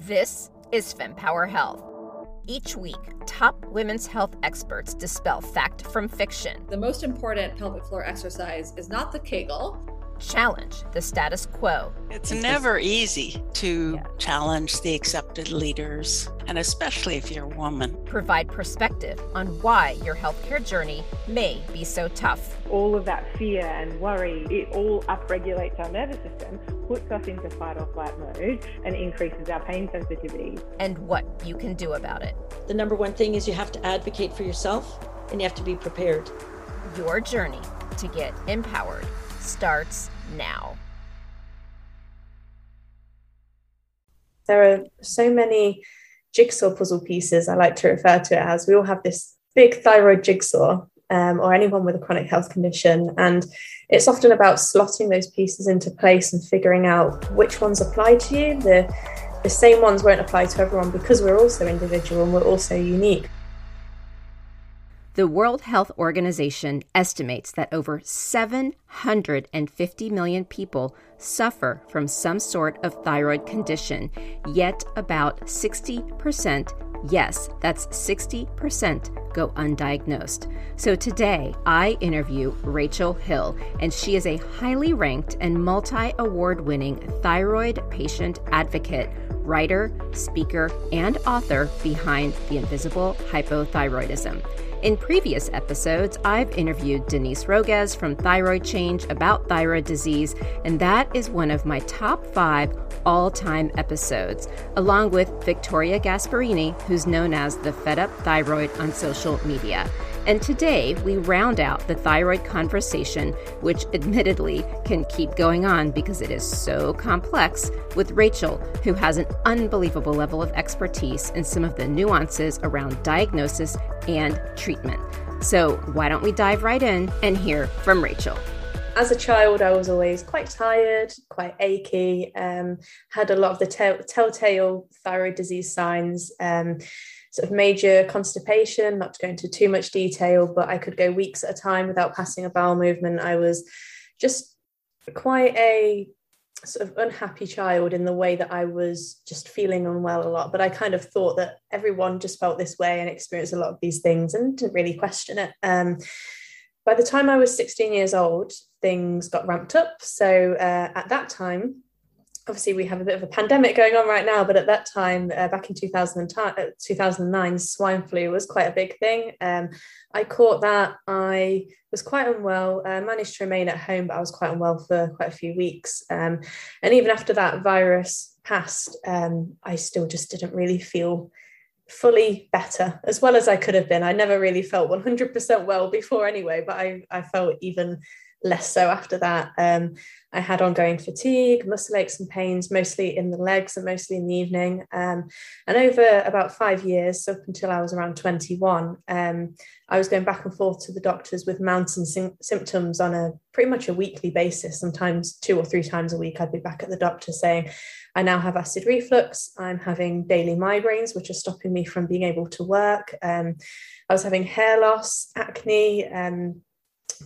This is FemPower Health. Each week, top women's health experts dispel fact from fiction. The most important pelvic floor exercise is not the Kegel, challenge the status quo. It's never easy to yeah. challenge the accepted leaders, and especially if you're a woman. Provide perspective on why your healthcare journey may be so tough. All of that fear and worry, it all upregulates our nervous system, puts us into fight or flight mode, and increases our pain sensitivity. And what you can do about it. The number one thing is you have to advocate for yourself and you have to be prepared. Your journey to get empowered starts now. There are so many jigsaw puzzle pieces, I like to refer to it as. We all have this big thyroid jigsaw, um, or anyone with a chronic health condition. And it's often about slotting those pieces into place and figuring out which ones apply to you. The, the same ones won't apply to everyone because we're also individual and we're also unique. The World Health Organization estimates that over 750 million people suffer from some sort of thyroid condition, yet about 60%, yes, that's 60%, go undiagnosed. So today, I interview Rachel Hill, and she is a highly ranked and multi award winning thyroid patient advocate, writer, speaker, and author behind The Invisible Hypothyroidism. In previous episodes, I've interviewed Denise Roguez from Thyroid Change about thyroid disease, and that is one of my top five all time episodes, along with Victoria Gasparini, who's known as the Fed Up Thyroid on social media. And today we round out the thyroid conversation, which admittedly can keep going on because it is so complex, with Rachel, who has an unbelievable level of expertise in some of the nuances around diagnosis and treatment. So, why don't we dive right in and hear from Rachel? as a child, I was always quite tired, quite achy, um, had a lot of the telltale thyroid disease signs. Um, sort of major constipation, not to go into too much detail, but I could go weeks at a time without passing a bowel movement. I was just quite a sort of unhappy child in the way that I was just feeling unwell a lot. But I kind of thought that everyone just felt this way and experienced a lot of these things and didn't really question it. Um, by the time I was 16 years old, things got ramped up. So uh, at that time, obviously we have a bit of a pandemic going on right now, but at that time, uh, back in 2000 uh, 2009, swine flu was quite a big thing. Um, I caught that. I was quite unwell, uh, managed to remain at home, but I was quite unwell for quite a few weeks. Um, and even after that virus passed, um, I still just didn't really feel fully better as well as I could have been. I never really felt 100% well before anyway, but I, I felt even less so after that. Um, I had ongoing fatigue, muscle aches and pains, mostly in the legs and mostly in the evening. Um, and over about five years, up until I was around 21, um, I was going back and forth to the doctors with mounting sim- symptoms on a pretty much a weekly basis. Sometimes two or three times a week, I'd be back at the doctor saying, I now have acid reflux. I'm having daily migraines, which are stopping me from being able to work. Um, I was having hair loss, acne, um,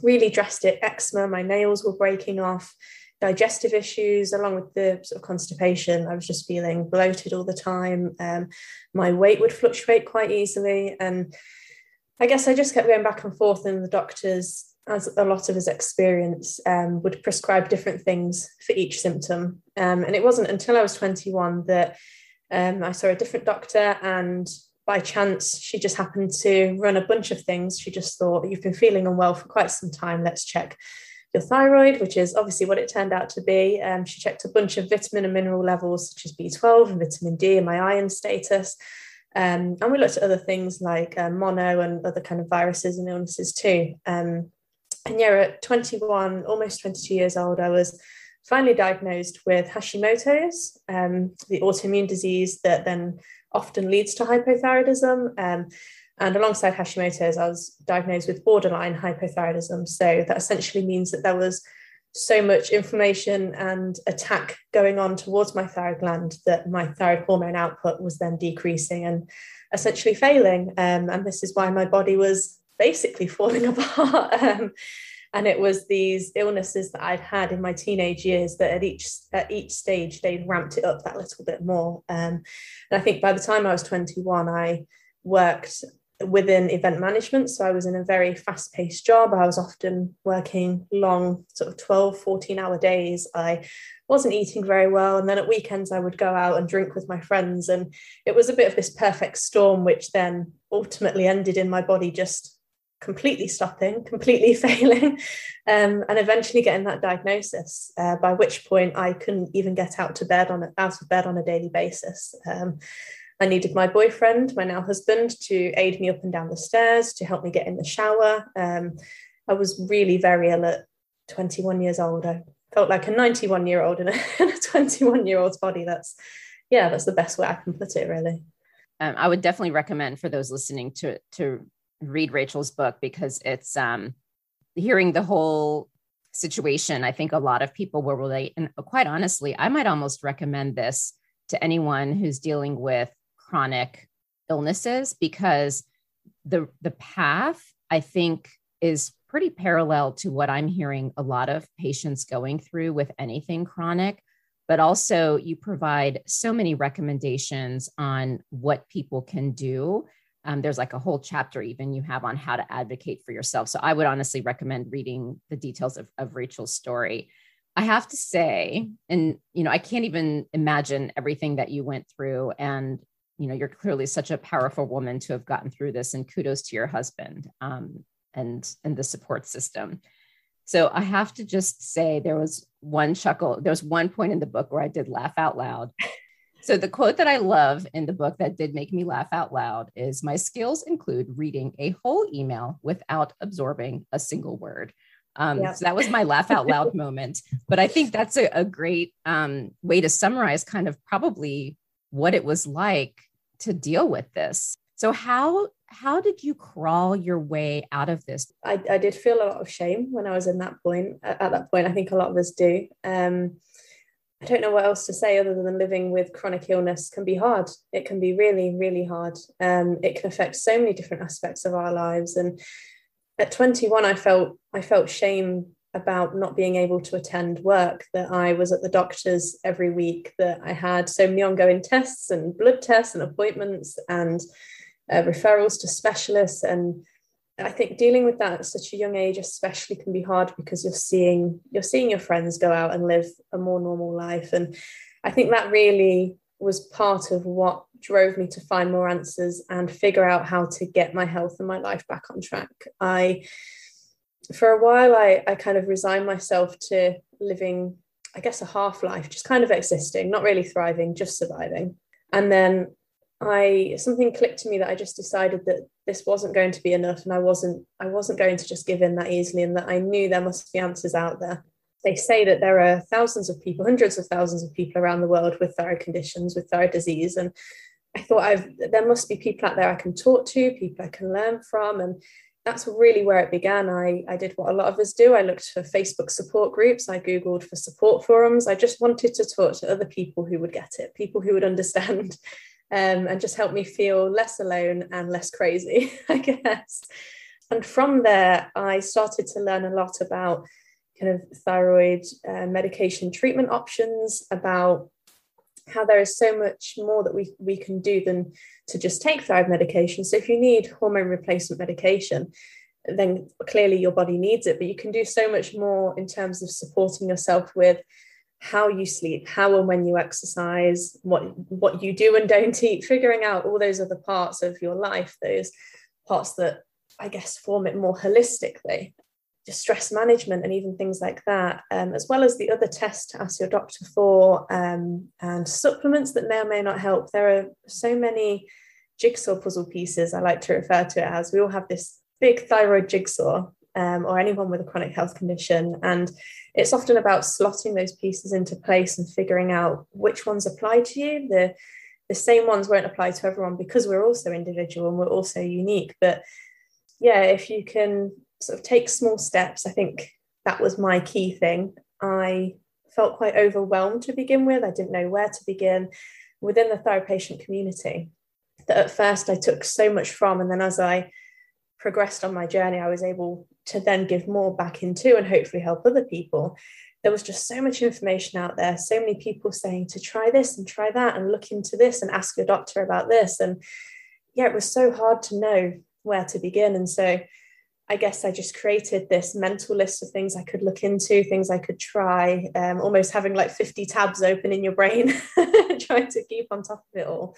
really drastic eczema. My nails were breaking off digestive issues along with the sort of constipation i was just feeling bloated all the time um, my weight would fluctuate quite easily and i guess i just kept going back and forth and the doctors as a lot of his experience um, would prescribe different things for each symptom um, and it wasn't until i was 21 that um, i saw a different doctor and by chance she just happened to run a bunch of things she just thought you've been feeling unwell for quite some time let's check your thyroid, which is obviously what it turned out to be. Um, she checked a bunch of vitamin and mineral levels, such as B12 and vitamin D and my iron status. Um, and we looked at other things like uh, mono and other kind of viruses and illnesses too. Um, and yeah, at 21, almost 22 years old, I was finally diagnosed with Hashimoto's, um, the autoimmune disease that then often leads to hypothyroidism. Um, and alongside Hashimoto's, I was diagnosed with borderline hypothyroidism. So that essentially means that there was so much inflammation and attack going on towards my thyroid gland that my thyroid hormone output was then decreasing and essentially failing. Um, and this is why my body was basically falling apart. um, and it was these illnesses that I'd had in my teenage years that at each at each stage they'd ramped it up that little bit more. Um, and I think by the time I was 21, I worked within event management. So I was in a very fast paced job. I was often working long, sort of 12, 14 hour days. I wasn't eating very well. And then at weekends, I would go out and drink with my friends. And it was a bit of this perfect storm, which then ultimately ended in my body just completely stopping, completely failing, um, and eventually getting that diagnosis. Uh, by which point, I couldn't even get out to bed on out of bed on a daily basis. Um, I needed my boyfriend, my now husband, to aid me up and down the stairs, to help me get in the shower. Um, I was really very ill at 21 years old. I felt like a 91 year old in a, 21 year old's body. That's, yeah, that's the best way I can put it, really. Um, I would definitely recommend for those listening to to read Rachel's book because it's um, hearing the whole situation. I think a lot of people will relate, and quite honestly, I might almost recommend this to anyone who's dealing with chronic illnesses because the the path I think is pretty parallel to what I'm hearing a lot of patients going through with anything chronic but also you provide so many recommendations on what people can do um, there's like a whole chapter even you have on how to advocate for yourself. So i would honestly recommend reading the details of, of rachel's story. I have to say and you know i can't even imagine everything that you went through and you know you're clearly such a powerful woman to have gotten through this and kudos to your husband um, and and the support system. So i have to just say there was one chuckle there was one point in the book where i did laugh out loud so the quote that i love in the book that did make me laugh out loud is my skills include reading a whole email without absorbing a single word um, So that was my laugh out loud moment. But I think that's a, a great um, way to summarize kind of probably what it was like to deal with this. So how how did you crawl your way out of this? I, I did feel a lot of shame when I was in that point. At, at that point, I think a lot of us do. Um, I don't know what else to say other than living with chronic illness can be hard. It can be really, really hard. Um, it can affect so many different aspects of our lives. And at 21, I felt I felt shame about not being able to attend work, that I was at the doctor's every week, that I had so many ongoing tests and blood tests and appointments and uh, referrals to specialists. And I think dealing with that at such a young age, especially, can be hard because you're seeing you're seeing your friends go out and live a more normal life. And I think that really was part of what drove me to find more answers and figure out how to get my health and my life back on track. I for a while I, I kind of resigned myself to living i guess a half life just kind of existing not really thriving just surviving and then i something clicked to me that i just decided that this wasn't going to be enough and i wasn't i wasn't going to just give in that easily and that i knew there must be answers out there they say that there are thousands of people hundreds of thousands of people around the world with thyroid conditions with thyroid disease and i thought i've there must be people out there i can talk to people i can learn from and that's really where it began. I, I did what a lot of us do. I looked for Facebook support groups. I Googled for support forums. I just wanted to talk to other people who would get it, people who would understand um, and just help me feel less alone and less crazy, I guess. And from there, I started to learn a lot about kind of thyroid uh, medication treatment options, about how there is so much more that we, we can do than to just take thyroid medication. So if you need hormone replacement medication, then clearly your body needs it, but you can do so much more in terms of supporting yourself with how you sleep, how and when you exercise, what what you do and don't eat, figuring out all those other parts of your life, those parts that I guess form it more holistically just stress management and even things like that, um, as well as the other tests to ask your doctor for um, and supplements that may or may not help. There are so many jigsaw puzzle pieces, I like to refer to it as. We all have this big thyroid jigsaw, um, or anyone with a chronic health condition. And it's often about slotting those pieces into place and figuring out which ones apply to you. The, the same ones won't apply to everyone because we're also individual and we're also unique. But yeah, if you can sort of take small steps. I think that was my key thing. I felt quite overwhelmed to begin with. I didn't know where to begin within the thyroid patient community. That at first I took so much from, and then as I progressed on my journey, I was able to then give more back into and hopefully help other people. There was just so much information out there, so many people saying to try this and try that and look into this and ask your doctor about this. And yeah, it was so hard to know where to begin. And so I guess I just created this mental list of things I could look into, things I could try, um, almost having like 50 tabs open in your brain, trying to keep on top of it all.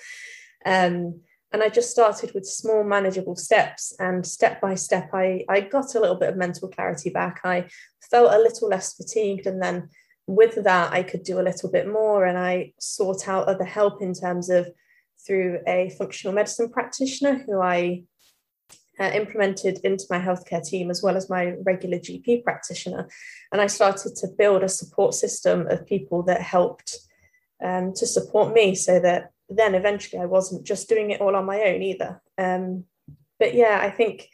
Um, and I just started with small, manageable steps. And step by step, I, I got a little bit of mental clarity back. I felt a little less fatigued. And then with that, I could do a little bit more. And I sought out other help in terms of through a functional medicine practitioner who I uh, implemented into my healthcare team as well as my regular GP practitioner. And I started to build a support system of people that helped um, to support me so that then eventually I wasn't just doing it all on my own either. Um, but yeah, I think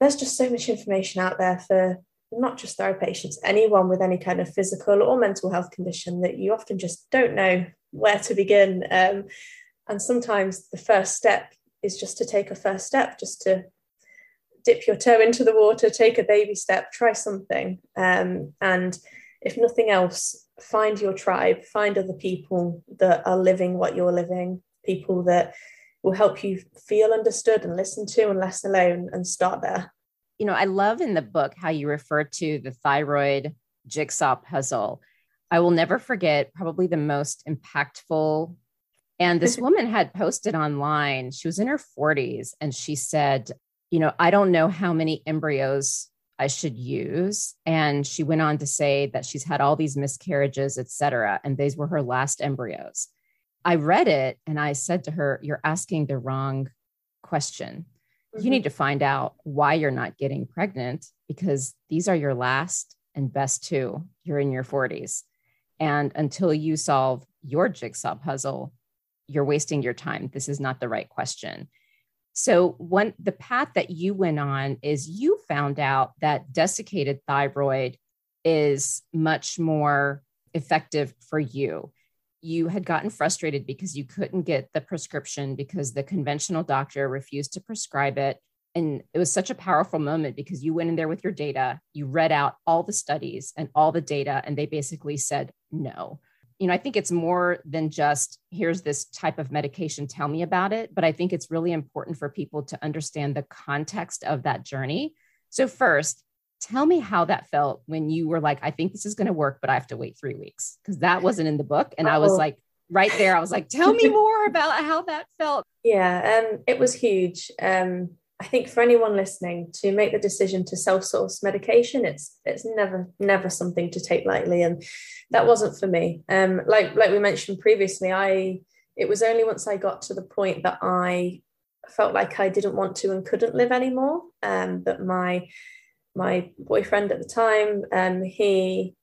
there's just so much information out there for not just thyroid patients, anyone with any kind of physical or mental health condition that you often just don't know where to begin. Um, and sometimes the first step is just to take a first step, just to dip your toe into the water, take a baby step, try something. Um, and if nothing else, find your tribe, find other people that are living what you're living, people that will help you feel understood and listened to and less alone, and start there. You know, I love in the book how you refer to the thyroid jigsaw puzzle. I will never forget probably the most impactful and this woman had posted online, she was in her 40s, and she said, You know, I don't know how many embryos I should use. And she went on to say that she's had all these miscarriages, et cetera. And these were her last embryos. I read it and I said to her, You're asking the wrong question. Mm-hmm. You need to find out why you're not getting pregnant because these are your last and best two. You're in your 40s. And until you solve your jigsaw puzzle, you're wasting your time. This is not the right question. So, one the path that you went on is you found out that desiccated thyroid is much more effective for you. You had gotten frustrated because you couldn't get the prescription because the conventional doctor refused to prescribe it. And it was such a powerful moment because you went in there with your data, you read out all the studies and all the data, and they basically said no you know, I think it's more than just here's this type of medication, tell me about it. But I think it's really important for people to understand the context of that journey. So, first, tell me how that felt when you were like, I think this is going to work, but I have to wait three weeks because that wasn't in the book. And oh. I was oh. like, right there, I was like, tell me more about how that felt. Yeah, um, it was huge. Um, I think for anyone listening to make the decision to self-source medication, it's it's never never something to take lightly, and that wasn't for me. Um, like like we mentioned previously, I it was only once I got to the point that I felt like I didn't want to and couldn't live anymore. Um, that my my boyfriend at the time, um, he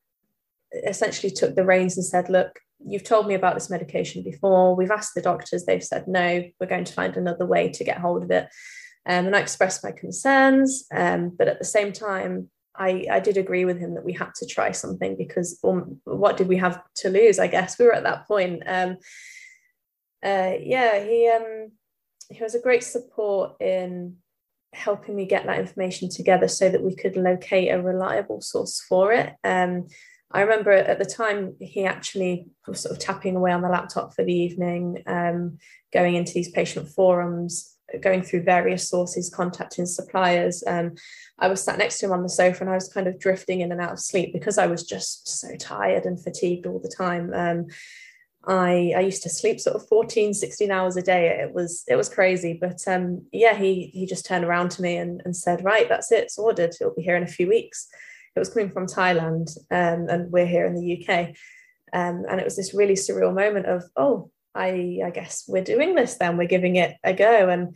essentially took the reins and said, "Look, you've told me about this medication before. We've asked the doctors; they've said no. We're going to find another way to get hold of it." Um, and I expressed my concerns. Um, but at the same time, I, I did agree with him that we had to try something because um, what did we have to lose? I guess we were at that point. Um, uh, yeah, he um, he was a great support in helping me get that information together so that we could locate a reliable source for it. Um, I remember at the time he actually was sort of tapping away on the laptop for the evening, um, going into these patient forums, going through various sources, contacting suppliers. Um, I was sat next to him on the sofa and I was kind of drifting in and out of sleep because I was just so tired and fatigued all the time. Um, I, I used to sleep sort of 14, 16 hours a day. It was it was crazy. But um, yeah, he he just turned around to me and, and said, right, that's it, it's ordered. It'll be here in a few weeks. It was coming from Thailand um, and we're here in the UK. Um, and it was this really surreal moment of, oh, I, I guess we're doing this then, we're giving it a go. And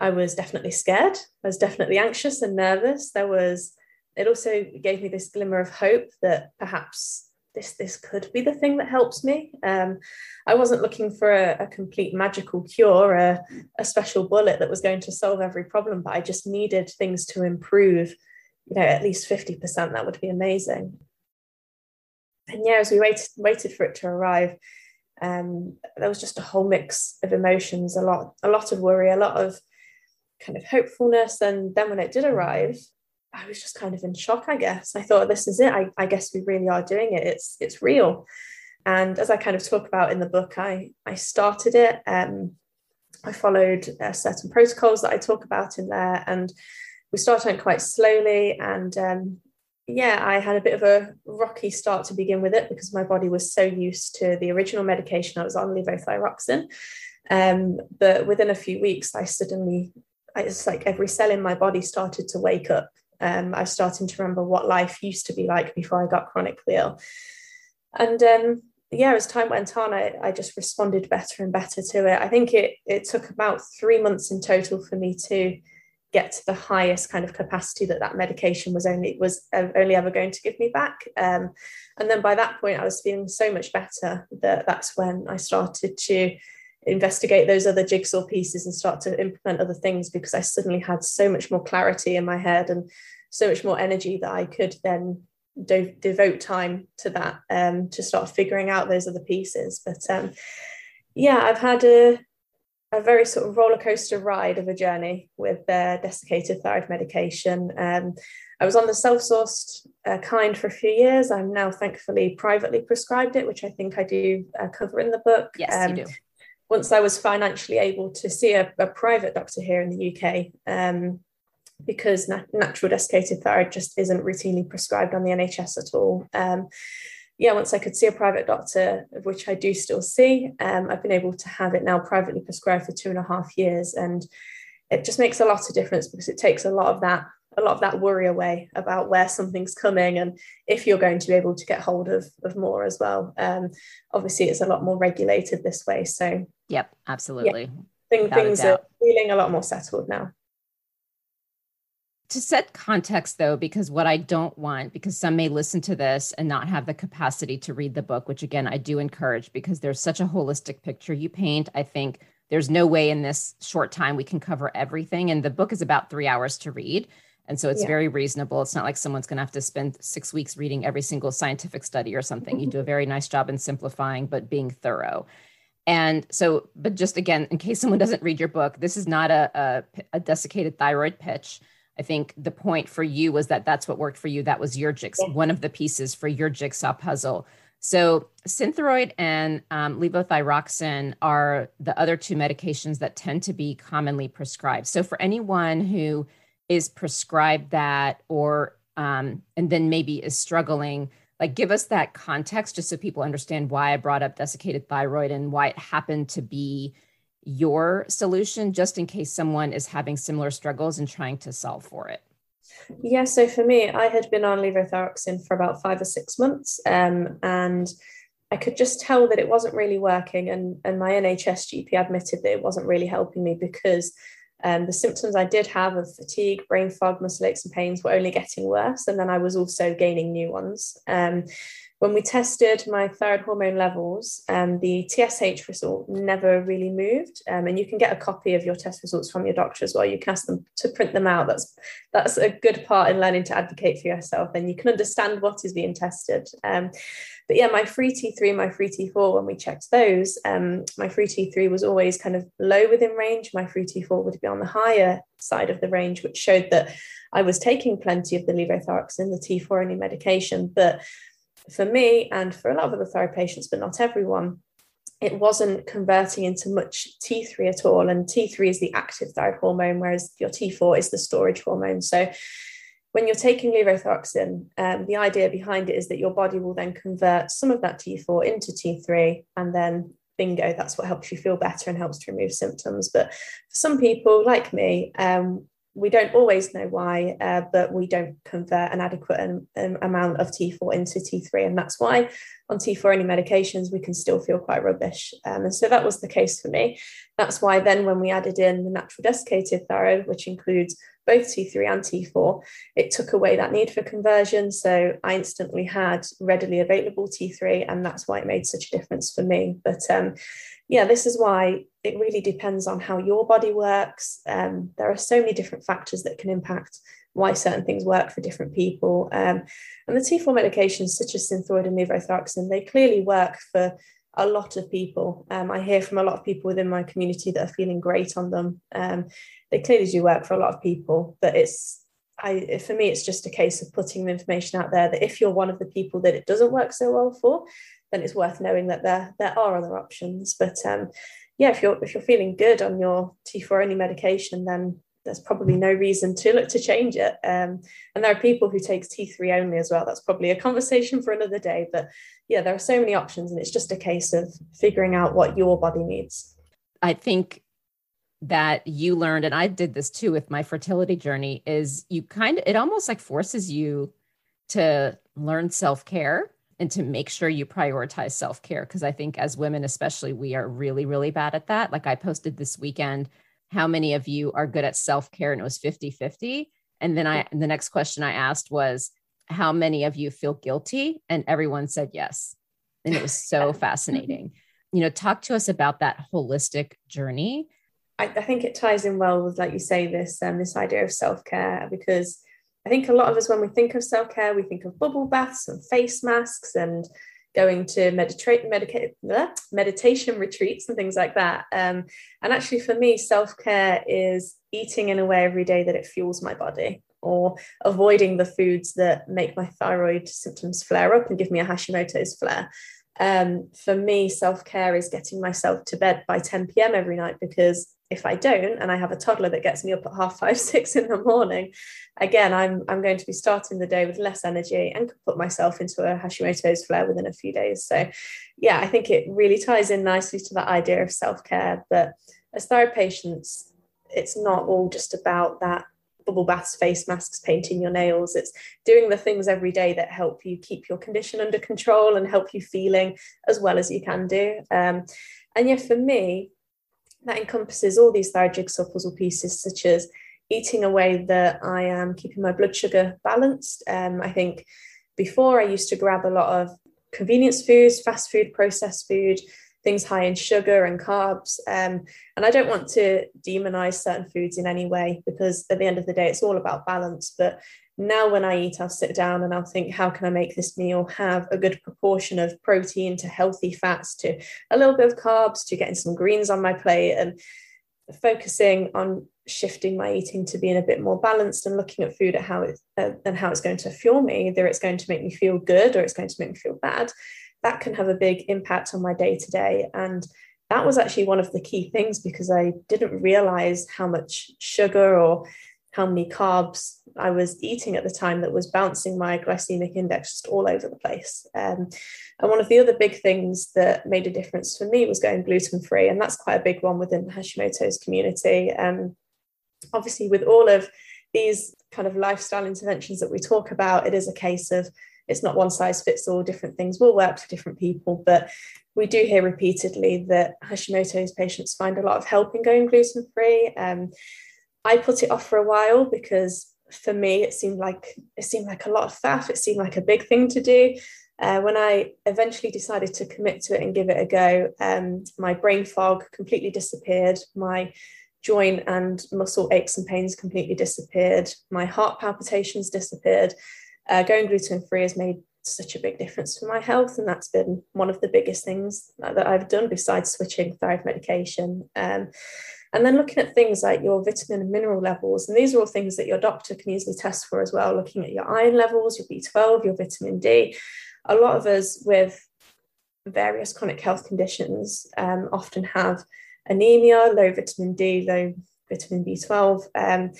I was definitely scared. I was definitely anxious and nervous. There was, it also gave me this glimmer of hope that perhaps this this could be the thing that helps me. Um, I wasn't looking for a, a complete magical cure, a, a special bullet that was going to solve every problem, but I just needed things to improve, you know, at least 50%. That would be amazing. And yeah, as we waited, waited for it to arrive, um, there was just a whole mix of emotions, a lot, a lot of worry, a lot of kind of hopefulness. And then when it did arrive, I was just kind of in shock, I guess. I thought, this is it. I, I guess we really are doing it. It's it's real. And as I kind of talk about in the book, I I started it. Um, I followed uh, certain protocols that I talk about in there, and we started it quite slowly. And um, yeah, I had a bit of a rocky start to begin with it because my body was so used to the original medication I was on, levothyroxine. Um, but within a few weeks, I suddenly, it's like every cell in my body started to wake up. Um, I was starting to remember what life used to be like before I got chronically ill. And um, yeah, as time went on, I, I just responded better and better to it. I think it it took about three months in total for me to get to the highest kind of capacity that that medication was only was only ever going to give me back. Um, and then by that point, I was feeling so much better that that's when I started to investigate those other jigsaw pieces and start to implement other things because I suddenly had so much more clarity in my head and so much more energy that I could then do, devote time to that um, to start figuring out those other pieces. But um, yeah, I've had a, a very sort of roller coaster ride of a journey with uh, desiccated thyroid medication. Um, I was on the self sourced uh, kind for a few years. I'm now thankfully privately prescribed it, which I think I do uh, cover in the book. Yes, you um, do. Once I was financially able to see a, a private doctor here in the UK, um, because nat- natural desiccated thyroid just isn't routinely prescribed on the NHS at all. Um, yeah, once I could see a private doctor, of which I do still see, um, I've been able to have it now privately prescribed for two and a half years, and it just makes a lot of difference because it takes a lot of that a lot of that worry away about where something's coming and if you're going to be able to get hold of, of more as well. Um, obviously, it's a lot more regulated this way. So, yep, absolutely. Yeah, thing, things are feeling a lot more settled now to set context though because what i don't want because some may listen to this and not have the capacity to read the book which again i do encourage because there's such a holistic picture you paint i think there's no way in this short time we can cover everything. And the book is about three hours to read. And so it's yeah. very reasonable. It's not like someone's going to have to spend six weeks reading every single scientific study or something. You mm-hmm. do a very nice job in simplifying but being thorough. And so but just again in case someone doesn't read your book this is not a, a, a desiccated thyroid pitch I think the point for you was that that's what worked for you. That was your jigsaw, yeah. one of the pieces for your jigsaw puzzle. So, Synthroid and um, levothyroxine are the other two medications that tend to be commonly prescribed. So, for anyone who is prescribed that, or um, and then maybe is struggling, like give us that context just so people understand why I brought up desiccated thyroid and why it happened to be your solution just in case someone is having similar struggles and trying to solve for it? Yeah, so for me, I had been on levothyroxine for about five or six months, um, and I could just tell that it wasn't really working. And, and my NHS GP admitted that it wasn't really helping me because um, the symptoms I did have of fatigue, brain fog, muscle aches, and pains were only getting worse. And then I was also gaining new ones. Um, when we tested my thyroid hormone levels, um, the TSH result never really moved. Um, and you can get a copy of your test results from your doctor as well. You can ask them to print them out. That's that's a good part in learning to advocate for yourself, and you can understand what is being tested. Um, but yeah, my free T3, my free T4, when we checked those, um, my free T3 was always kind of low within range. My free T4 would be on the higher side of the range, which showed that I was taking plenty of the levothyroxine, the T4 only medication, but for me and for a lot of other thyroid patients, but not everyone, it wasn't converting into much T3 at all. And T3 is the active thyroid hormone, whereas your T4 is the storage hormone. So when you're taking levothyroxine, um, the idea behind it is that your body will then convert some of that T4 into T3 and then bingo, that's what helps you feel better and helps to remove symptoms. But for some people like me, um, we don't always know why, uh, but we don't convert an adequate amount of T4 into T3. And that's why on T4 only medications, we can still feel quite rubbish. Um, and so that was the case for me. That's why then when we added in the natural desiccated thyroid, which includes both T3 and T4, it took away that need for conversion. So I instantly had readily available T3, and that's why it made such a difference for me. But um, yeah, this is why it really depends on how your body works. Um, there are so many different factors that can impact why certain things work for different people. Um, and the T4 medications, such as Synthroid and levothyroxine, they clearly work for a lot of people. Um, I hear from a lot of people within my community that are feeling great on them. Um, they clearly do work for a lot of people, but it's I for me it's just a case of putting the information out there that if you're one of the people that it doesn't work so well for, then it's worth knowing that there there are other options. But um, yeah, if you're if you're feeling good on your T4 only medication, then there's probably no reason to look to change it. Um, and there are people who take T3 only as well. That's probably a conversation for another day. But yeah, there are so many options, and it's just a case of figuring out what your body needs. I think that you learned, and I did this too with my fertility journey, is you kind of, it almost like forces you to learn self care and to make sure you prioritize self care. Cause I think as women, especially, we are really, really bad at that. Like I posted this weekend, how many of you are good at self care? And it was 50 50. And then I, the next question I asked was, how many of you feel guilty? And everyone said yes. And it was so fascinating. You know, talk to us about that holistic journey. I, I think it ties in well with, like you say, this um, this idea of self care because I think a lot of us, when we think of self care, we think of bubble baths and face masks and going to meditate, medica- meditation retreats and things like that. Um, and actually, for me, self care is eating in a way every day that it fuels my body or avoiding the foods that make my thyroid symptoms flare up and give me a Hashimoto's flare. Um, for me, self care is getting myself to bed by 10 p.m. every night because if I don't, and I have a toddler that gets me up at half five, six in the morning, again, I'm I'm going to be starting the day with less energy and could put myself into a Hashimoto's flare within a few days. So, yeah, I think it really ties in nicely to that idea of self care. But as thyroid patients, it's not all just about that bubble baths, face masks, painting your nails. It's doing the things every day that help you keep your condition under control and help you feeling as well as you can do. Um, and yeah, for me, that encompasses all these thyroid jigsaw puzzle pieces, such as eating a way that I am keeping my blood sugar balanced. Um, I think before I used to grab a lot of convenience foods, fast food, processed food, things high in sugar and carbs. Um, and I don't want to demonize certain foods in any way because at the end of the day, it's all about balance. But now when I eat, I'll sit down and I'll think, how can I make this meal have a good proportion of protein to healthy fats to a little bit of carbs to getting some greens on my plate and focusing on shifting my eating to being a bit more balanced and looking at food at how it uh, and how it's going to fuel me either it's going to make me feel good or it's going to make me feel bad that can have a big impact on my day to day and that was actually one of the key things because I didn't realize how much sugar or how many carbs I was eating at the time that was bouncing my glycemic index just all over the place. Um, and one of the other big things that made a difference for me was going gluten free. And that's quite a big one within the Hashimoto's community. Um, obviously, with all of these kind of lifestyle interventions that we talk about, it is a case of it's not one size fits all, different things will work for different people. But we do hear repeatedly that Hashimoto's patients find a lot of help in going gluten free. Um, I put it off for a while because for me it seemed like it seemed like a lot of faff. It seemed like a big thing to do. Uh, when I eventually decided to commit to it and give it a go, um, my brain fog completely disappeared. My joint and muscle aches and pains completely disappeared. My heart palpitations disappeared. Uh, going gluten free has made such a big difference for my health, and that's been one of the biggest things that I've done besides switching thyroid medication. Um, and then looking at things like your vitamin and mineral levels, and these are all things that your doctor can easily test for as well, looking at your iron levels, your B12, your vitamin D. A lot of us with various chronic health conditions um, often have anemia, low vitamin D, low vitamin B12, um,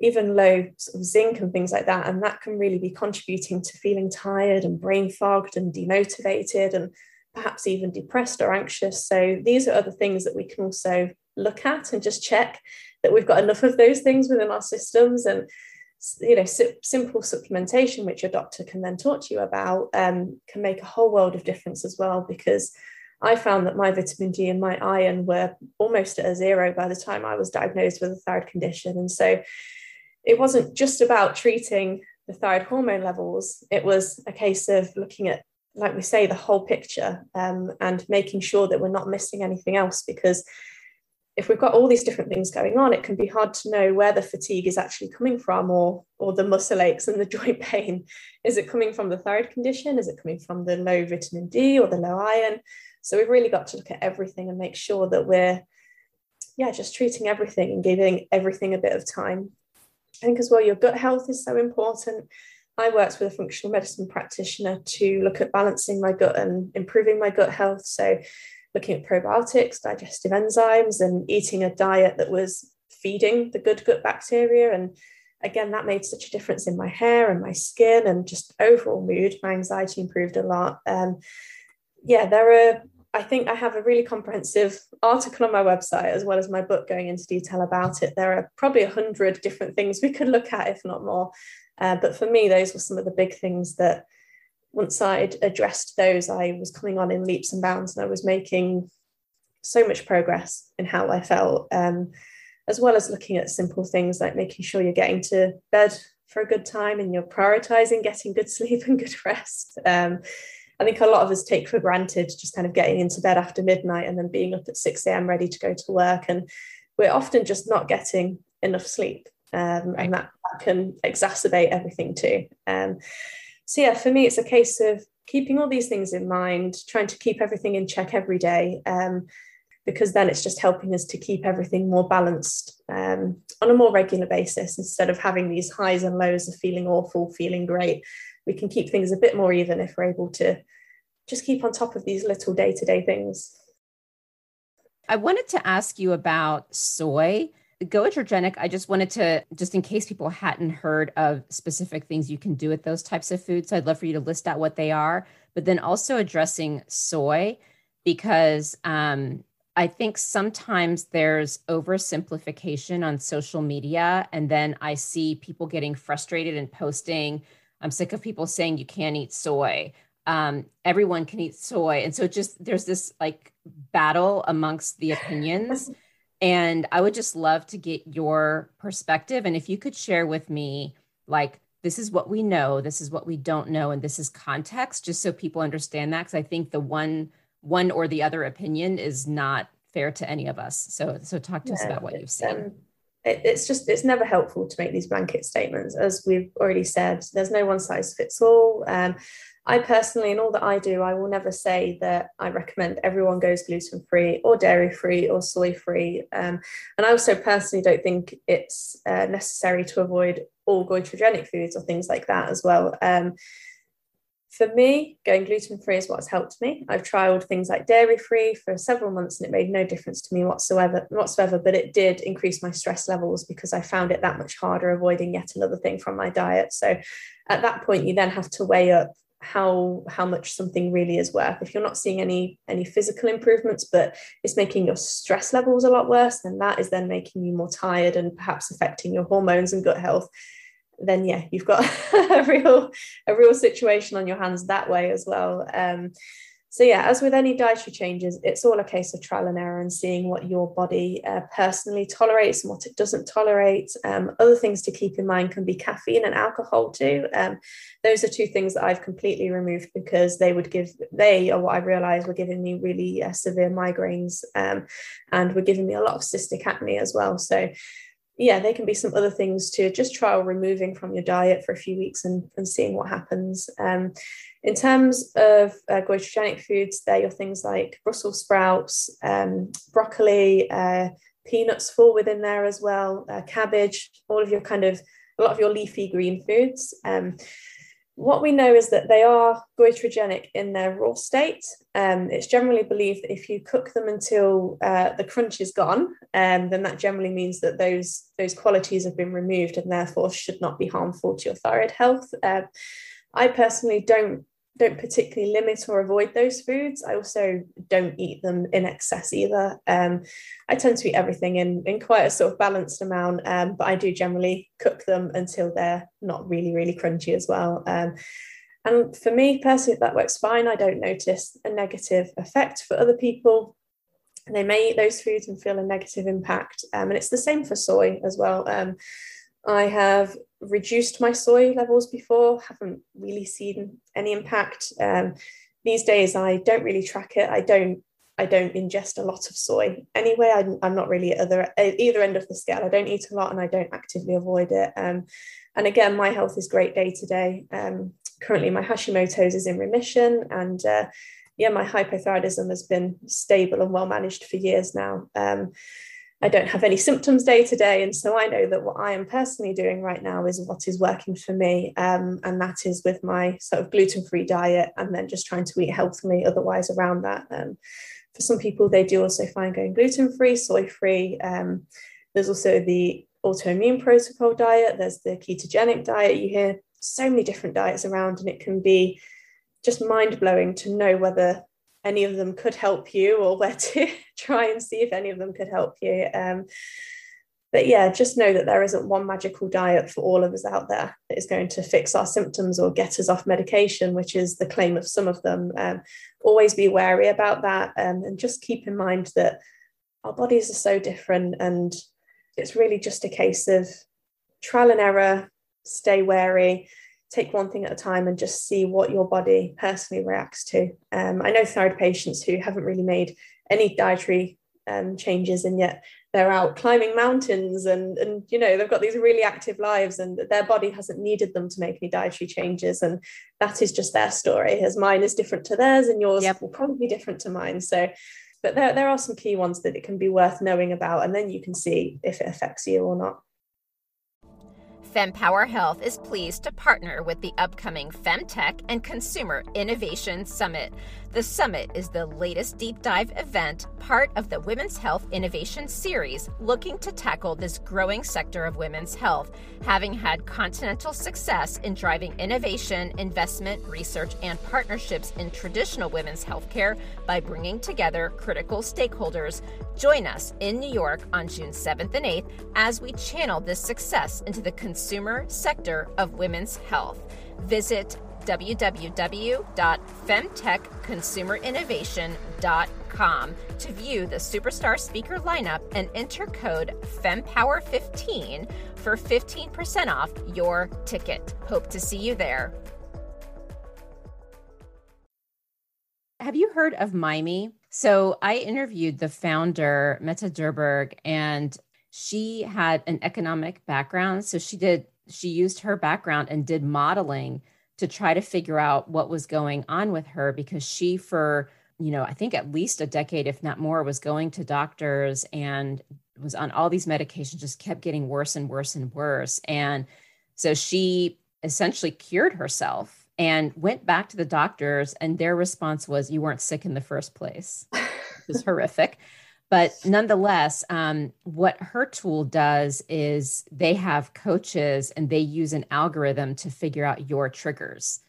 even low sort of zinc and things like that. And that can really be contributing to feeling tired and brain fogged and demotivated and perhaps even depressed or anxious. So these are other things that we can also look at and just check that we've got enough of those things within our systems and you know simple supplementation which your doctor can then talk to you about um, can make a whole world of difference as well because I found that my vitamin D and my iron were almost at a zero by the time I was diagnosed with a thyroid condition. And so it wasn't just about treating the thyroid hormone levels, it was a case of looking at, like we say, the whole picture um, and making sure that we're not missing anything else because if we've got all these different things going on, it can be hard to know where the fatigue is actually coming from or, or the muscle aches and the joint pain. Is it coming from the thyroid condition? Is it coming from the low vitamin D or the low iron? So we've really got to look at everything and make sure that we're, yeah, just treating everything and giving everything a bit of time. I think as well, your gut health is so important. I worked with a functional medicine practitioner to look at balancing my gut and improving my gut health. So, looking at probiotics, digestive enzymes, and eating a diet that was feeding the good gut bacteria. And again, that made such a difference in my hair and my skin and just overall mood. My anxiety improved a lot. Um, yeah, there are, I think I have a really comprehensive article on my website as well as my book going into detail about it. There are probably a hundred different things we could look at, if not more. Uh, but for me, those were some of the big things that once I'd addressed those, I was coming on in leaps and bounds and I was making so much progress in how I felt. Um, as well as looking at simple things like making sure you're getting to bed for a good time and you're prioritizing getting good sleep and good rest. Um, I think a lot of us take for granted just kind of getting into bed after midnight and then being up at 6 a.m. ready to go to work. And we're often just not getting enough sleep. Um, and that, that, can exacerbate everything too. Um, so, yeah, for me, it's a case of keeping all these things in mind, trying to keep everything in check every day. Um, because then it's just helping us to keep everything more balanced um, on a more regular basis instead of having these highs and lows of feeling awful, feeling great. We can keep things a bit more even if we're able to just keep on top of these little day to day things. I wanted to ask you about soy. Goitrogenic, I just wanted to, just in case people hadn't heard of specific things you can do with those types of foods, so I'd love for you to list out what they are, but then also addressing soy because um, I think sometimes there's oversimplification on social media. And then I see people getting frustrated and posting, I'm sick of people saying you can't eat soy. Um, everyone can eat soy. And so just there's this like battle amongst the opinions. and I would just love to get your perspective. And if you could share with me, like, this is what we know, this is what we don't know, and this is context, just so people understand that. Because I think the one one or the other opinion is not fair to any of us. So, so talk to yeah, us about what you've seen. Um, it, it's just it's never helpful to make these blanket statements, as we've already said. There's no one size fits all. Um, I personally, in all that I do, I will never say that I recommend everyone goes gluten free or dairy free or soy free. Um, and I also personally don't think it's uh, necessary to avoid all goitrogenic foods or things like that as well. Um, for me, going gluten free is what's helped me. I've trialed things like dairy free for several months and it made no difference to me whatsoever, whatsoever, but it did increase my stress levels because I found it that much harder avoiding yet another thing from my diet. So at that point, you then have to weigh up how how much something really is worth if you're not seeing any any physical improvements but it's making your stress levels a lot worse then that is then making you more tired and perhaps affecting your hormones and gut health then yeah, you've got a real a real situation on your hands that way as well. Um, so yeah, as with any dietary changes, it's all a case of trial and error and seeing what your body uh, personally tolerates and what it doesn't tolerate. Um, other things to keep in mind can be caffeine and alcohol too. Um, those are two things that I've completely removed because they would give they are what I realised were giving me really uh, severe migraines um, and were giving me a lot of cystic acne as well. So yeah, there can be some other things to just trial removing from your diet for a few weeks and, and seeing what happens. Um, in terms of uh, goitrogenic foods, they're your things like Brussels sprouts, um, broccoli, uh, peanuts fall within there as well, uh, cabbage, all of your kind of, a lot of your leafy green foods. Um, what we know is that they are goitrogenic in their raw state. Um, it's generally believed that if you cook them until uh, the crunch is gone, um, then that generally means that those those qualities have been removed and therefore should not be harmful to your thyroid health. Uh, I personally don't don't particularly limit or avoid those foods. I also don't eat them in excess either. Um, I tend to eat everything in, in quite a sort of balanced amount, um, but I do generally cook them until they're not really, really crunchy as well. Um, and for me personally, that works fine. I don't notice a negative effect for other people. They may eat those foods and feel a negative impact. Um, and it's the same for soy as well. I have reduced my soy levels before, haven't really seen any impact. Um, these days, I don't really track it. I don't. I don't ingest a lot of soy anyway. I'm, I'm not really at other either end of the scale. I don't eat a lot, and I don't actively avoid it. Um, and again, my health is great day to day. Um, currently, my Hashimoto's is in remission, and uh, yeah, my hypothyroidism has been stable and well managed for years now. Um, I don't have any symptoms day to day. And so I know that what I am personally doing right now is what is working for me. Um, and that is with my sort of gluten free diet and then just trying to eat healthily otherwise around that. Um, for some people, they do also find going gluten free, soy free. Um, there's also the autoimmune protocol diet, there's the ketogenic diet. You hear so many different diets around, and it can be just mind blowing to know whether any of them could help you or where to try and see if any of them could help you. Um, but yeah, just know that there isn't one magical diet for all of us out there that is going to fix our symptoms or get us off medication, which is the claim of some of them. Um, always be wary about that um, and just keep in mind that our bodies are so different and it's really just a case of trial and error, stay wary, take one thing at a time and just see what your body personally reacts to. Um, I know thyroid patients who haven't really made any dietary um, changes and yet they're out climbing mountains and and you know they've got these really active lives and their body hasn't needed them to make any dietary changes and that is just their story as mine is different to theirs and yours yep. will probably be different to mine so but there, there are some key ones that it can be worth knowing about and then you can see if it affects you or not FemPower Health is pleased to partner with the upcoming FemTech and Consumer Innovation Summit. The summit is the latest deep dive event, part of the Women's Health Innovation Series, looking to tackle this growing sector of women's health, having had continental success in driving innovation, investment, research, and partnerships in traditional women's healthcare by bringing together critical stakeholders. Join us in New York on June 7th and 8th as we channel this success into the consumer sector of women's health. Visit www.femtechconsumerinnovation.com to view the superstar speaker lineup and enter code FEMPOWER15 for 15% off your ticket. Hope to see you there. Have you heard of Mymee? So I interviewed the founder, Mette Dyhrberg, and she had an economic background. So she did, she used her background and did modeling to try to figure out what was going on with her because she for you know i think at least a decade if not more was going to doctors and was on all these medications just kept getting worse and worse and worse. And so she essentially cured herself and went back to the doctors and their response was you weren't sick in the first place. It was horrific but nonetheless um, what her tool does is they have coaches and they use an algorithm to figure out your triggers.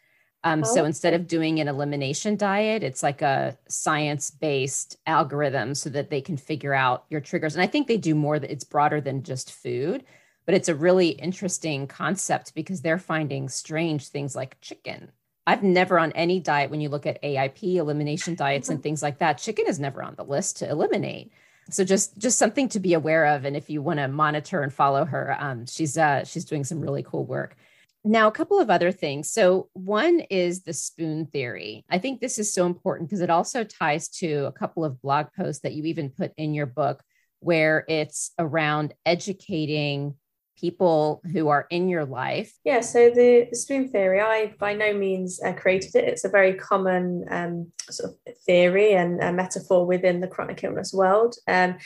Um, oh. so instead of doing an elimination diet it's like a science-based algorithm so that they can figure out your triggers. And i think they do more that it's broader than just food but it's a really interesting concept because they're finding strange things like chicken I've never on any diet, when you look at AIP, elimination diets, and things like that, chicken is never on the list to eliminate. So just just something to be aware of. And if you want to monitor and follow her, um, she's uh, she's doing some really cool work. Now, a couple of other things. So, one is the spoon theory. I think this is so important because it also ties to a couple of blog posts that you even put in your book, where it's around educating people who are in your life? Yeah, so the, the theory, I by no means uh, created it. It's a very common um, sort of theory and metaphor within the chronic illness world. Um,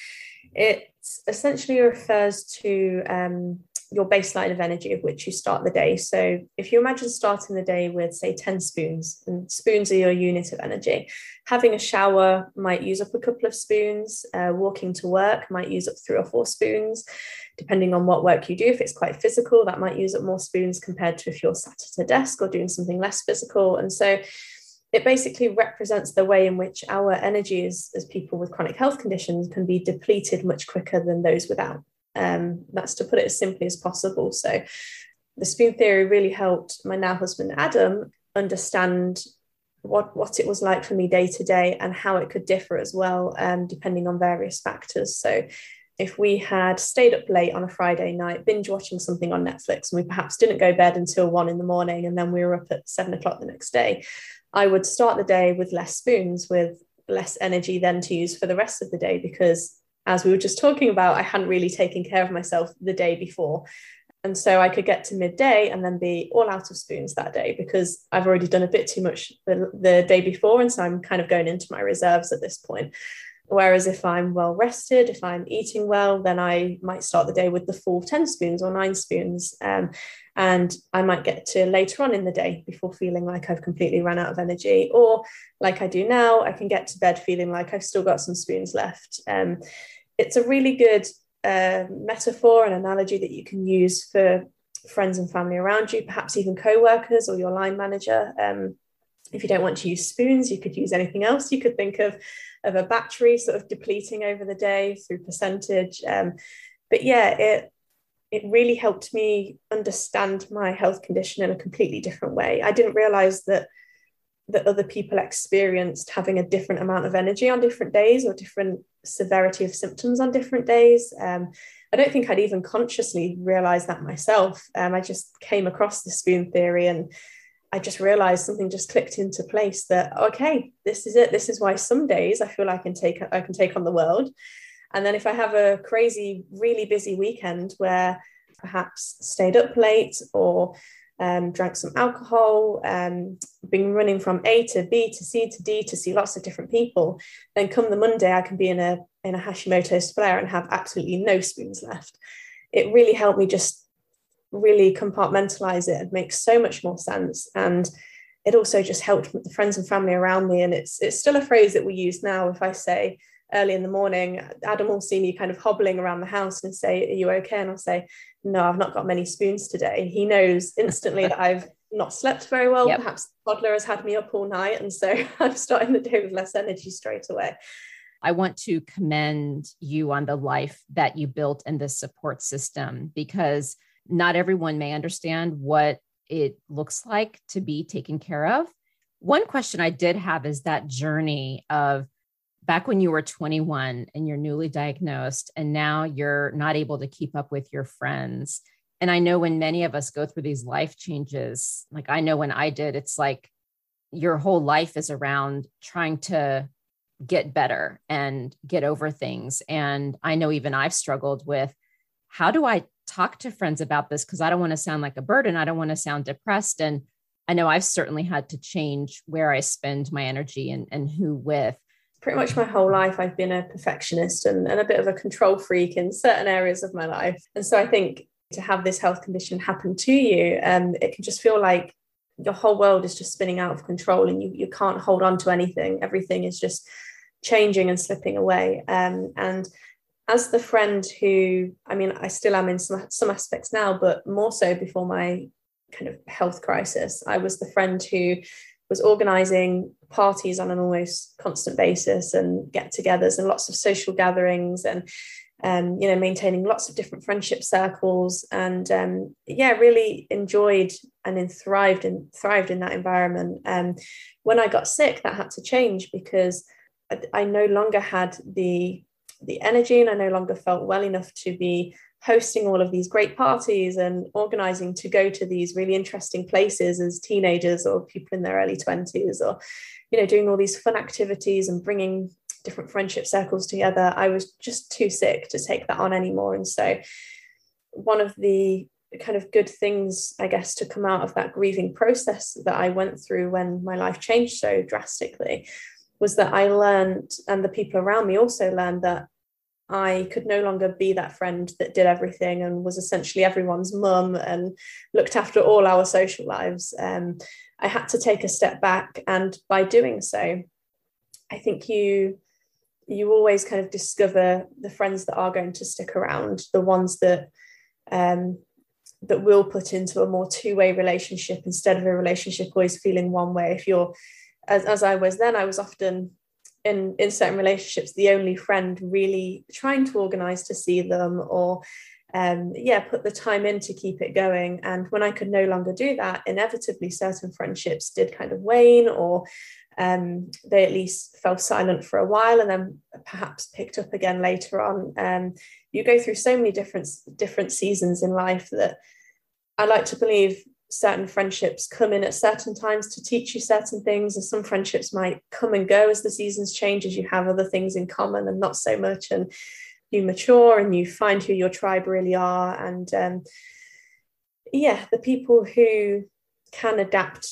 it essentially refers to um, your baseline of energy of which you start the day. So if you imagine starting the day with, say, 10 spoons, and spoons are your unit of energy, having a shower might use up a couple of spoons, uh, walking to work might use up three or four spoons, depending on what work you do. If it's quite physical, that might use up more spoons compared to if you're sat at a desk or doing something less physical. And so it basically represents the way in which our energies as people with chronic health conditions can be depleted much quicker than those without. Um, that's to put it as simply as possible. So the spoon theory really helped my now husband Adam understand what what it was like for me day to day and how it could differ as well, um, depending on various factors. So if we had stayed up late on a Friday night, binge watching something on Netflix, and we perhaps didn't go bed until one in the morning, and then we were up at seven o'clock the next day, I would start the day with less spoons, with less energy then to use for the rest of the day because as we were just talking about, I hadn't really taken care of myself the day before. and so I could get to midday and then be all out of spoons that day because I've already done a bit too much the, the day before. And so I'm kind of going into my reserves at this point. Whereas if I'm well rested, if I'm eating well, then I might start the day with the full 10 spoons or nine spoons. Um, and I might get to later on in the day before feeling like I've completely run out of energy. Or like I do now, I can get to bed feeling like I've still got some spoons left. Um, it's a really good uh, metaphor and analogy that you can use for friends and family around you, perhaps even co workers or your line manager. Um, if you don't want to use spoons, you could use anything else. You could think of, of a battery sort of depleting over the day through percentage. Um, but yeah, it it really helped me understand my health condition in a completely different way. I didn't realize that that other people experienced having a different amount of energy on different days or different severity of symptoms on different days. Um, I don't think I'd even consciously realized that myself. Um, I just came across the spoon theory and I just realized something just clicked into place that okay, this is it. This is why some days I feel I can take I can take on the world. And then if I have a crazy, really busy weekend where perhaps stayed up late or um, drank some alcohol, um, been running from A to B to C to D to see lots of different people, then come the Monday, I can be in a in a Hashimoto's flare and have absolutely no spoons left. It really helped me just really compartmentalize it and make so much more sense. And it also just helped the friends and family around me. And it's it's still a phrase that we use now. If I say early in the morning, Adam will see me kind of hobbling around the house and say, Are you okay? And I'll say, No, I've not got many spoons today. He knows instantly that I've not slept very well. Yep. Perhaps the toddler has had me up all night. And so I'm starting the day with less energy straight away. I want to commend you on the life that you built and the support system because not everyone may understand what it looks like to be taken care of. One question I did have is that journey of back when you were 21 and you're newly diagnosed and now you're not able to keep up with your friends and i know when many of us go through these life changes like i know when i did it's like your whole life is around trying to get better and get over things and i know even i've struggled with how do i talk to friends about this because i don't want to sound like a burden i don't want to sound depressed and i know i've certainly had to change where i spend my energy and, and who with pretty much my whole life I've been a perfectionist and, and a bit of a control freak in certain areas of my life. And so I think to have this health condition happen to you, um, it can just feel like your whole world is just spinning out of control and you, you can't hold on to anything. Everything is just changing and slipping away. Um, and as the friend who, I mean, I still am in some, some aspects now, but more so before my kind of health crisis, I was the friend who was organizing parties on an almost constant basis and get-togethers and lots of social gatherings and um, you know maintaining lots of different friendship circles. And um, yeah really enjoyed and then thrived and thrived in that environment. Um, when i got sick that had to change because I, I no longer had the the energy and i no longer felt well enough to be hosting all of these great parties and organizing to go to these really interesting places as teenagers or people in their early 20s or you know doing all these fun activities and bringing different friendship circles together. I was just too sick to take that on anymore. And so one of the kind of good things i guess to come out of that grieving process that i went through when my life changed so drastically was that i learned and the people around me also learned that I could no longer be that friend that did everything and was essentially everyone's mum and looked after all our social lives. Um, I had to take a step back, and by doing so, I think you you always kind of discover the friends that are going to stick around, the ones that um, that will put into a more two way relationship instead of a relationship always feeling one way. If you're as, as I was then, I was often in in certain relationships the only friend really trying to organize to see them or um, yeah put the time in to keep it going. And when i could no longer do that inevitably certain friendships did kind of wane or um, they at least fell silent for a while and then perhaps picked up again later on. Um, you go through so many different different seasons in life that i like to believe certain friendships come in at certain times to teach you certain things and some friendships might come and go as the seasons change as you have other things in common and not so much and you mature and you find who your tribe really are and um, yeah, the people who can adapt,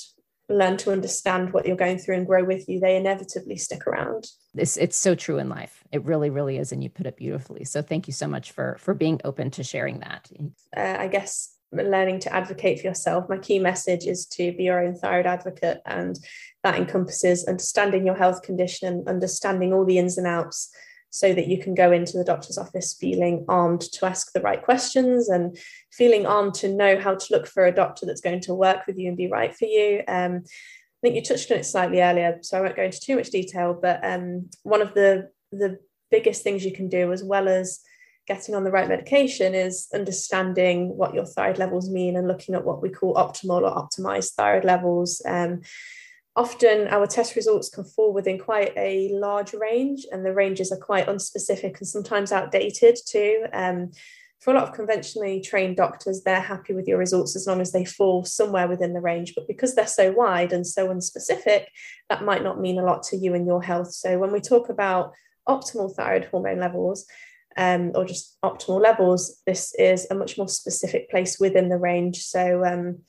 learn to understand what you're going through and grow with you, they inevitably stick around. It's, it's so true in life. It really, really is. And you put it beautifully. So thank you so much for, for being open to sharing that. Uh, I guess learning to advocate for yourself. My key message is to be your own thyroid advocate. And that encompasses understanding your health condition and understanding all the ins and outs so that you can go into the doctor's office feeling armed to ask the right questions and feeling armed to know how to look for a doctor that's going to work with you and be right for you. Um, I think you touched on it slightly earlier, so I won't go into too much detail. But um, one of the the biggest things you can do, as well as getting on the right medication, is understanding what your thyroid levels mean and looking at what we call optimal or optimized thyroid levels. Um, often our test results can fall within quite a large range and the ranges are quite unspecific and sometimes outdated too. Um, for a lot of conventionally trained doctors, they're happy with your results as long as they fall somewhere within the range. But because they're so wide and so unspecific, that might not mean a lot to you and your health. So when we talk about optimal thyroid hormone levels, um, or just optimal levels, this is a much more specific place within the range. So um,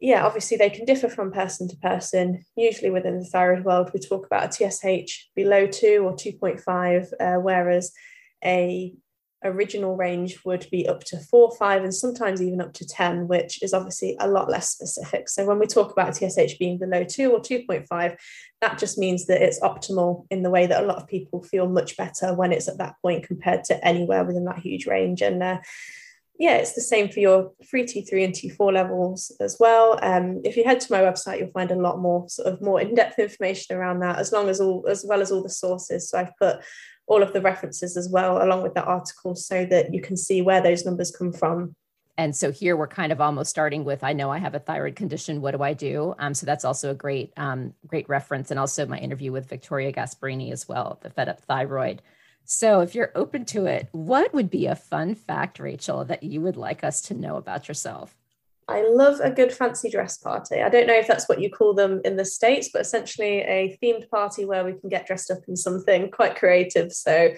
yeah, obviously they can differ from person to person. Usually within the thyroid world, we talk about a TSH below two or 2.5, uh, whereas a original range would be up to four, five, and sometimes even up to 10, which is obviously a lot less specific. So when we talk about TSH being below two or 2.5, that just means that it's optimal in the way that a lot of people feel much better when it's at that point compared to anywhere within that huge range. And uh, yeah, it's the same for your free T3 and T4 levels as well. Um, if you head to my website, you'll find a lot more sort of more in-depth information around that, as long as all as well as all the sources. So I've put all of the references as well, along with the article, so that you can see where those numbers come from. And so here we're kind of almost starting with I know I have a thyroid condition. What do I do? Um, so that's also a great um, great reference, and also my interview with Victoria Gasparini as well, the Fed Up Thyroid. So, if you're open to it, what would be a fun fact, Rachel, that you would like us to know about yourself? I love a good fancy dress party. I don't know if that's what you call them in the States, but essentially a themed party where we can get dressed up in something quite creative. So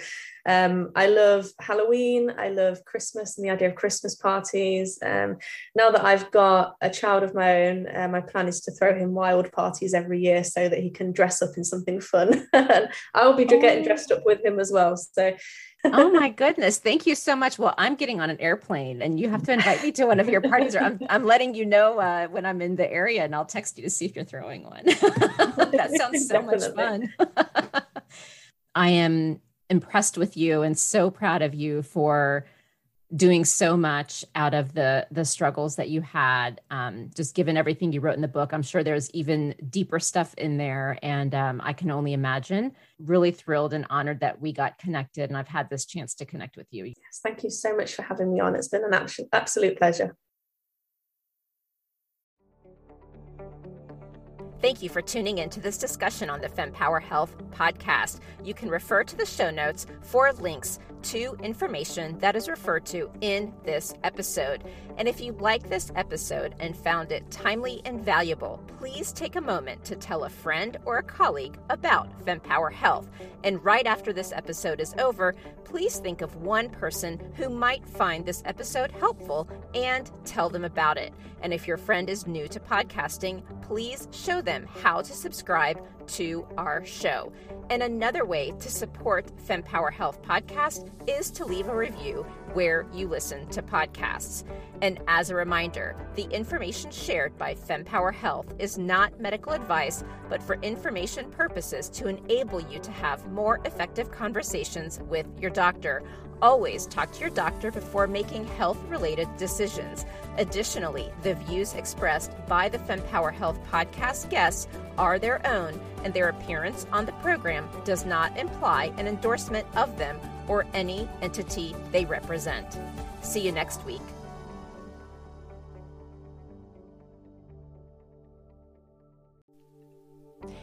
um, I love Halloween. I love Christmas and the idea of Christmas parties. Um, now that I've got a child of my own, uh, my plan is to throw him wild parties every year so that he can dress up in something fun. I will be oh. getting dressed up with him as well. So oh my goodness thank you so much well i'm getting on an airplane and you have to invite me to one of your parties or i'm, I'm letting you know uh, when i'm in the area and i'll text you to see if you're throwing one that sounds so much fun i am impressed with you and so proud of you for doing so much out of the the struggles that you had um, just given everything you wrote in the book. I'm sure there's even deeper stuff in there and um, i can only imagine. Really thrilled and honored that we got connected and i've had this chance to connect with you. Yes thank you so much for having me on. It's been an absolute pleasure Thank you for tuning in to this discussion on the FemPower Health podcast. You can refer to the show notes for links to information that is referred to in this episode. And if you like this episode and found it timely and valuable, please take a moment to tell a friend or a colleague about FemPower Health. And right after this episode is over, please think of one person who might find this episode helpful and tell them about it. And if your friend is new to podcasting, please show them how to subscribe to our show. And another way to support FemPower Health podcast is to leave a review where you listen to podcasts. And as a reminder, the information shared by FemPower Health is not medical advice, but for information purposes to enable you to have more effective conversations with your doctor. Always talk to your doctor before making health related decisions. Additionally, the views expressed by the FemPower Health podcast guests are their own, and their appearance on the program does not imply an endorsement of them or any entity they represent. See you next week.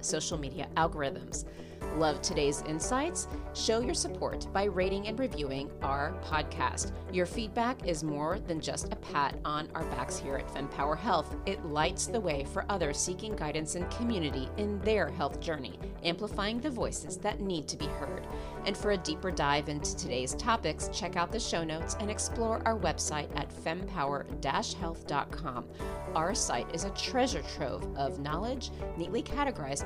social media algorithms. Love today's insights? Show your support by rating and reviewing our podcast. Your feedback is more than just a pat on our backs here at FemPower Health. It lights the way for others seeking guidance and community in their health journey, amplifying the voices that need to be heard. And for a deeper dive into today's topics, check out the show notes and explore our website at fempower-health.com. Our site is a treasure trove of knowledge, neatly categorized